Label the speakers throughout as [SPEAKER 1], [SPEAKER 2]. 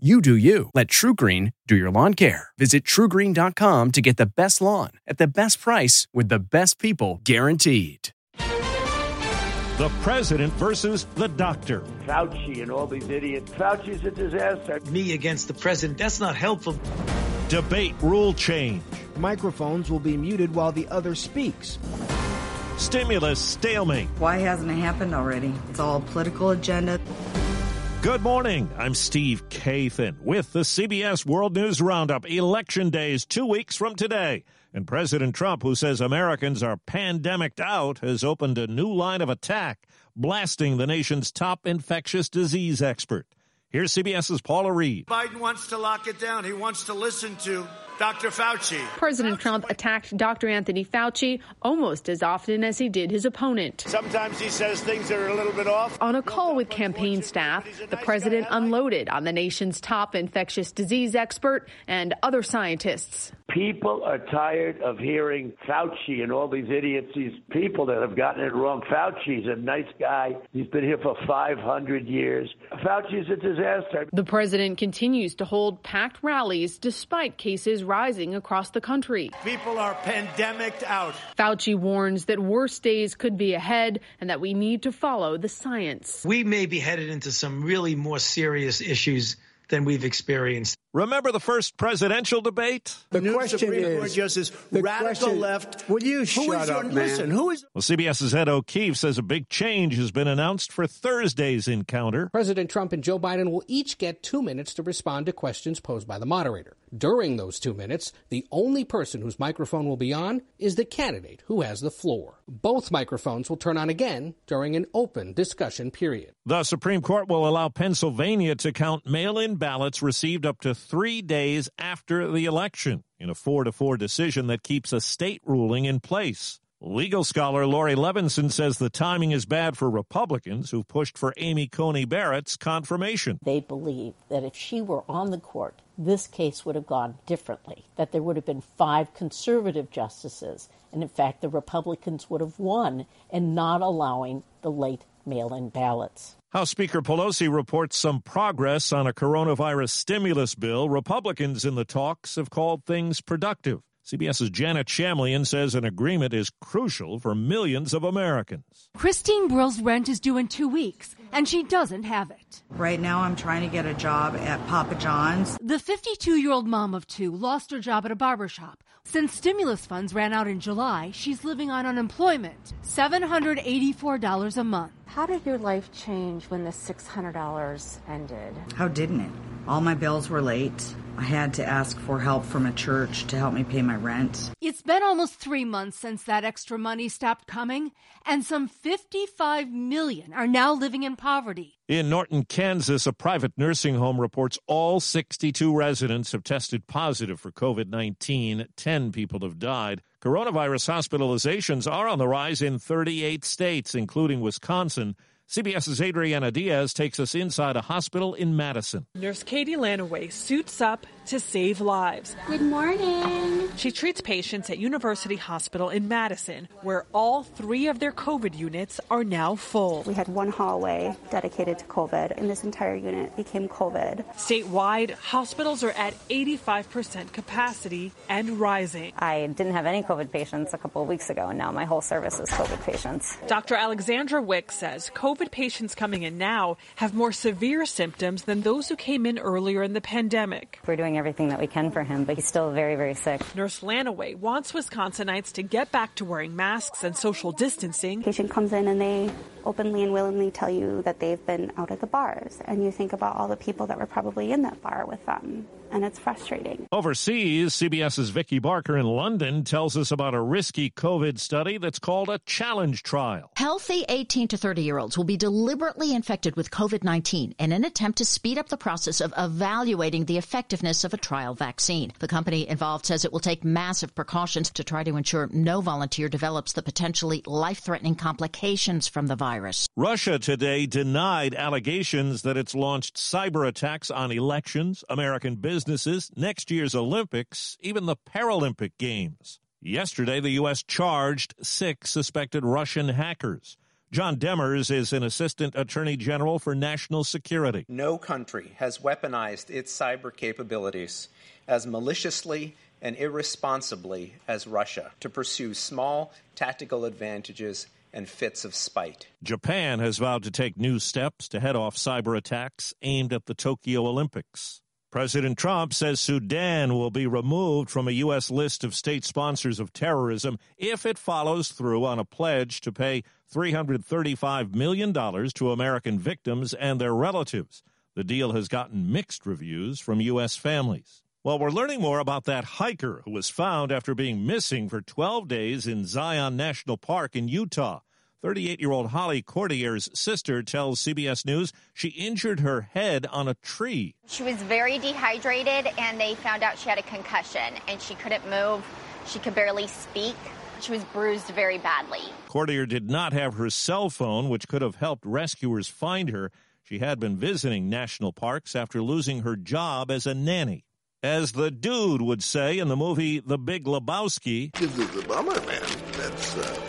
[SPEAKER 1] You do you. Let TruGreen do your lawn care. Visit trugreen.com to get the best lawn at the best price with the best people guaranteed.
[SPEAKER 2] The president versus the doctor.
[SPEAKER 3] Fauci and all these idiots. Fauci's a disaster.
[SPEAKER 4] Me against the president. That's not helpful.
[SPEAKER 2] Debate rule change.
[SPEAKER 5] Microphones will be muted while the other speaks.
[SPEAKER 2] Stimulus stalemate.
[SPEAKER 6] Why hasn't it happened already? It's all political agenda.
[SPEAKER 2] Good morning. I'm Steve Kathan with the CBS World News Roundup. Election days two weeks from today. And President Trump, who says Americans are pandemicked out, has opened a new line of attack, blasting the nation's top infectious disease expert. Here's CBS's Paula Reid.
[SPEAKER 7] Biden wants to lock it down. He wants to listen to Dr. Fauci.
[SPEAKER 8] President Trump attacked Dr. Anthony Fauci almost as often as he did his opponent.
[SPEAKER 7] Sometimes he says things that are a little bit off.
[SPEAKER 8] On a call with campaign staff, the president unloaded on the nation's top infectious disease expert and other scientists.
[SPEAKER 3] People are tired of hearing Fauci and all these idiots, these people that have gotten it wrong. Fauci's a nice guy. He's been here for 500 years. Fauci's a disaster.
[SPEAKER 8] The president continues to hold packed rallies despite cases rising across the country.
[SPEAKER 7] People are pandemicked out.
[SPEAKER 8] Fauci warns that worse days could be ahead and that we need to follow the science.
[SPEAKER 4] We may be headed into some really more serious issues than we've experienced.
[SPEAKER 2] Remember the first presidential debate?
[SPEAKER 5] The
[SPEAKER 7] New
[SPEAKER 5] question
[SPEAKER 7] Supreme
[SPEAKER 5] is,
[SPEAKER 7] Court Justice,
[SPEAKER 5] the
[SPEAKER 7] radical
[SPEAKER 5] question-
[SPEAKER 7] left.
[SPEAKER 5] Will you
[SPEAKER 7] Who
[SPEAKER 5] shut
[SPEAKER 7] is your-
[SPEAKER 5] up, man?
[SPEAKER 7] Listen, who is
[SPEAKER 2] Well, CBS's Ed O'Keefe says a big change has been announced for Thursday's encounter.
[SPEAKER 9] President Trump and Joe Biden will each get two minutes to respond to questions posed by the moderator. During those two minutes, the only person whose microphone will be on is the candidate who has the floor. Both microphones will turn on again during an open discussion period.
[SPEAKER 2] The Supreme Court will allow Pennsylvania to count mail in ballots received up to three days after the election in a 4 to 4 decision that keeps a state ruling in place. Legal scholar Lori Levinson says the timing is bad for Republicans who've pushed for Amy Coney Barrett's confirmation.
[SPEAKER 10] They believe that if she were on the court, this case would have gone differently, that there would have been five conservative justices, and in fact, the Republicans would have won in not allowing the late mail in ballots.
[SPEAKER 2] House Speaker Pelosi reports some progress on a coronavirus stimulus bill. Republicans in the talks have called things productive. CBS's Janet Shamlian says an agreement is crucial for millions of Americans.
[SPEAKER 11] Christine Brill's rent is due in two weeks, and she doesn't have it.
[SPEAKER 6] Right now, I'm trying to get a job at Papa John's.
[SPEAKER 11] The 52 year old mom of two lost her job at a barber shop. Since stimulus funds ran out in July, she's living on unemployment $784 a month.
[SPEAKER 12] How did your life change when the $600 ended?
[SPEAKER 6] How didn't it? All my bills were late. I had to ask for help from a church to help me pay my rent.
[SPEAKER 11] It's been almost three months since that extra money stopped coming, and some 55 million are now living in poverty.
[SPEAKER 2] In Norton, Kansas, a private nursing home reports all 62 residents have tested positive for COVID 19. 10 people have died. Coronavirus hospitalizations are on the rise in 38 states, including Wisconsin. CBS's Adriana Diaz takes us inside a hospital in Madison.
[SPEAKER 13] Nurse Katie Lanaway suits up to save lives.
[SPEAKER 14] Good morning.
[SPEAKER 13] She treats patients at University Hospital in Madison, where all three of their COVID units are now full.
[SPEAKER 14] We had one hallway dedicated to COVID, and this entire unit became COVID.
[SPEAKER 13] Statewide, hospitals are at 85% capacity and rising.
[SPEAKER 12] I didn't have any COVID patients a couple of weeks ago, and now my whole service is COVID patients.
[SPEAKER 13] Dr. Alexandra Wick says COVID patients coming in now have more severe symptoms than those who came in earlier in the pandemic.
[SPEAKER 12] We're doing everything that we can for him, but he's still very, very sick.
[SPEAKER 13] Nurse Lanaway wants Wisconsinites to get back to wearing masks and social distancing.
[SPEAKER 14] Patient comes in and they openly and willingly tell you that they've been out at the bars. And you think about all the people that were probably in that bar with them and it's frustrating.
[SPEAKER 2] Overseas, CBS's Vicki Barker in London tells us about a risky COVID study that's called a challenge trial.
[SPEAKER 15] Healthy 18 to 30 year olds will be deliberately infected with COVID 19 in an attempt to speed up the process of evaluating the effectiveness of a trial vaccine. The company involved says it will take massive precautions to try to ensure no volunteer develops the potentially life threatening complications from the virus.
[SPEAKER 2] Russia today denied allegations that it's launched cyber attacks on elections, American business businesses, next year's Olympics, even the Paralympic Games. Yesterday, the U.S. charged six suspected Russian hackers. John Demers is an assistant attorney general for national security.
[SPEAKER 16] No country has weaponized its cyber capabilities as maliciously and irresponsibly as Russia to pursue small tactical advantages and fits of spite.
[SPEAKER 2] Japan has vowed to take new steps to head off cyber attacks aimed at the Tokyo Olympics. President Trump says Sudan will be removed from a U.S. list of state sponsors of terrorism if it follows through on a pledge to pay $335 million to American victims and their relatives. The deal has gotten mixed reviews from U.S. families. Well, we're learning more about that hiker who was found after being missing for 12 days in Zion National Park in Utah. 38 year old Holly Courtier's sister tells CBS News she injured her head on a tree.
[SPEAKER 17] She was very dehydrated, and they found out she had a concussion and she couldn't move. She could barely speak. She was bruised very badly.
[SPEAKER 2] Courtier did not have her cell phone, which could have helped rescuers find her. She had been visiting national parks after losing her job as a nanny. As the dude would say in the movie The Big Lebowski,
[SPEAKER 18] This is a bummer, man. That's, uh,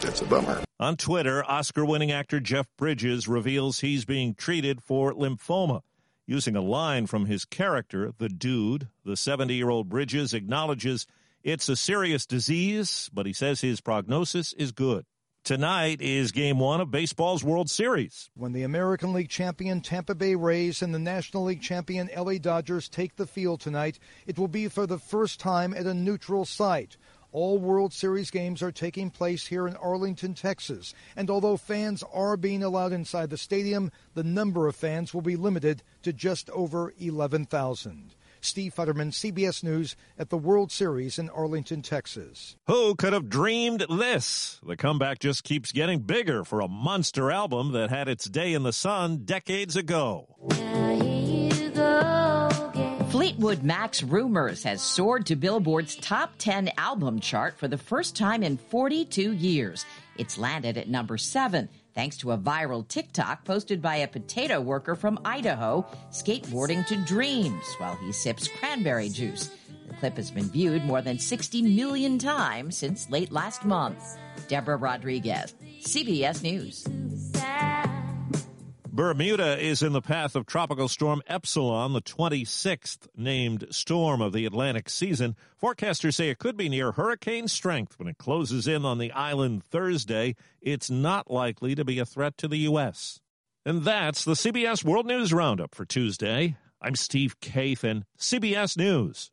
[SPEAKER 18] that's a bummer.
[SPEAKER 2] On Twitter, Oscar winning actor Jeff Bridges reveals he's being treated for lymphoma. Using a line from his character, the dude, the 70 year old Bridges acknowledges it's a serious disease, but he says his prognosis is good. Tonight is game one of baseball's World Series.
[SPEAKER 19] When the American League champion Tampa Bay Rays and the National League champion LA Dodgers take the field tonight, it will be for the first time at a neutral site. All World Series games are taking place here in Arlington, Texas. And although fans are being allowed inside the stadium, the number of fans will be limited to just over 11,000. Steve Futterman, CBS News, at the World Series in Arlington, Texas.
[SPEAKER 2] Who could have dreamed this? The comeback just keeps getting bigger for a monster album that had its day in the sun decades ago.
[SPEAKER 20] Fleetwood Mac's Rumours has soared to Billboard's top 10 album chart for the first time in 42 years. It's landed at number 7 thanks to a viral TikTok posted by a potato worker from Idaho skateboarding to dreams while he sips cranberry juice. The clip has been viewed more than 60 million times since late last month. Deborah Rodriguez, CBS News.
[SPEAKER 2] Bermuda is in the path of Tropical Storm Epsilon, the 26th named storm of the Atlantic season. Forecasters say it could be near hurricane strength when it closes in on the island Thursday. It's not likely to be a threat to the U.S. And that's the CBS World News Roundup for Tuesday. I'm Steve Kathan, CBS News.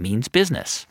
[SPEAKER 21] means business.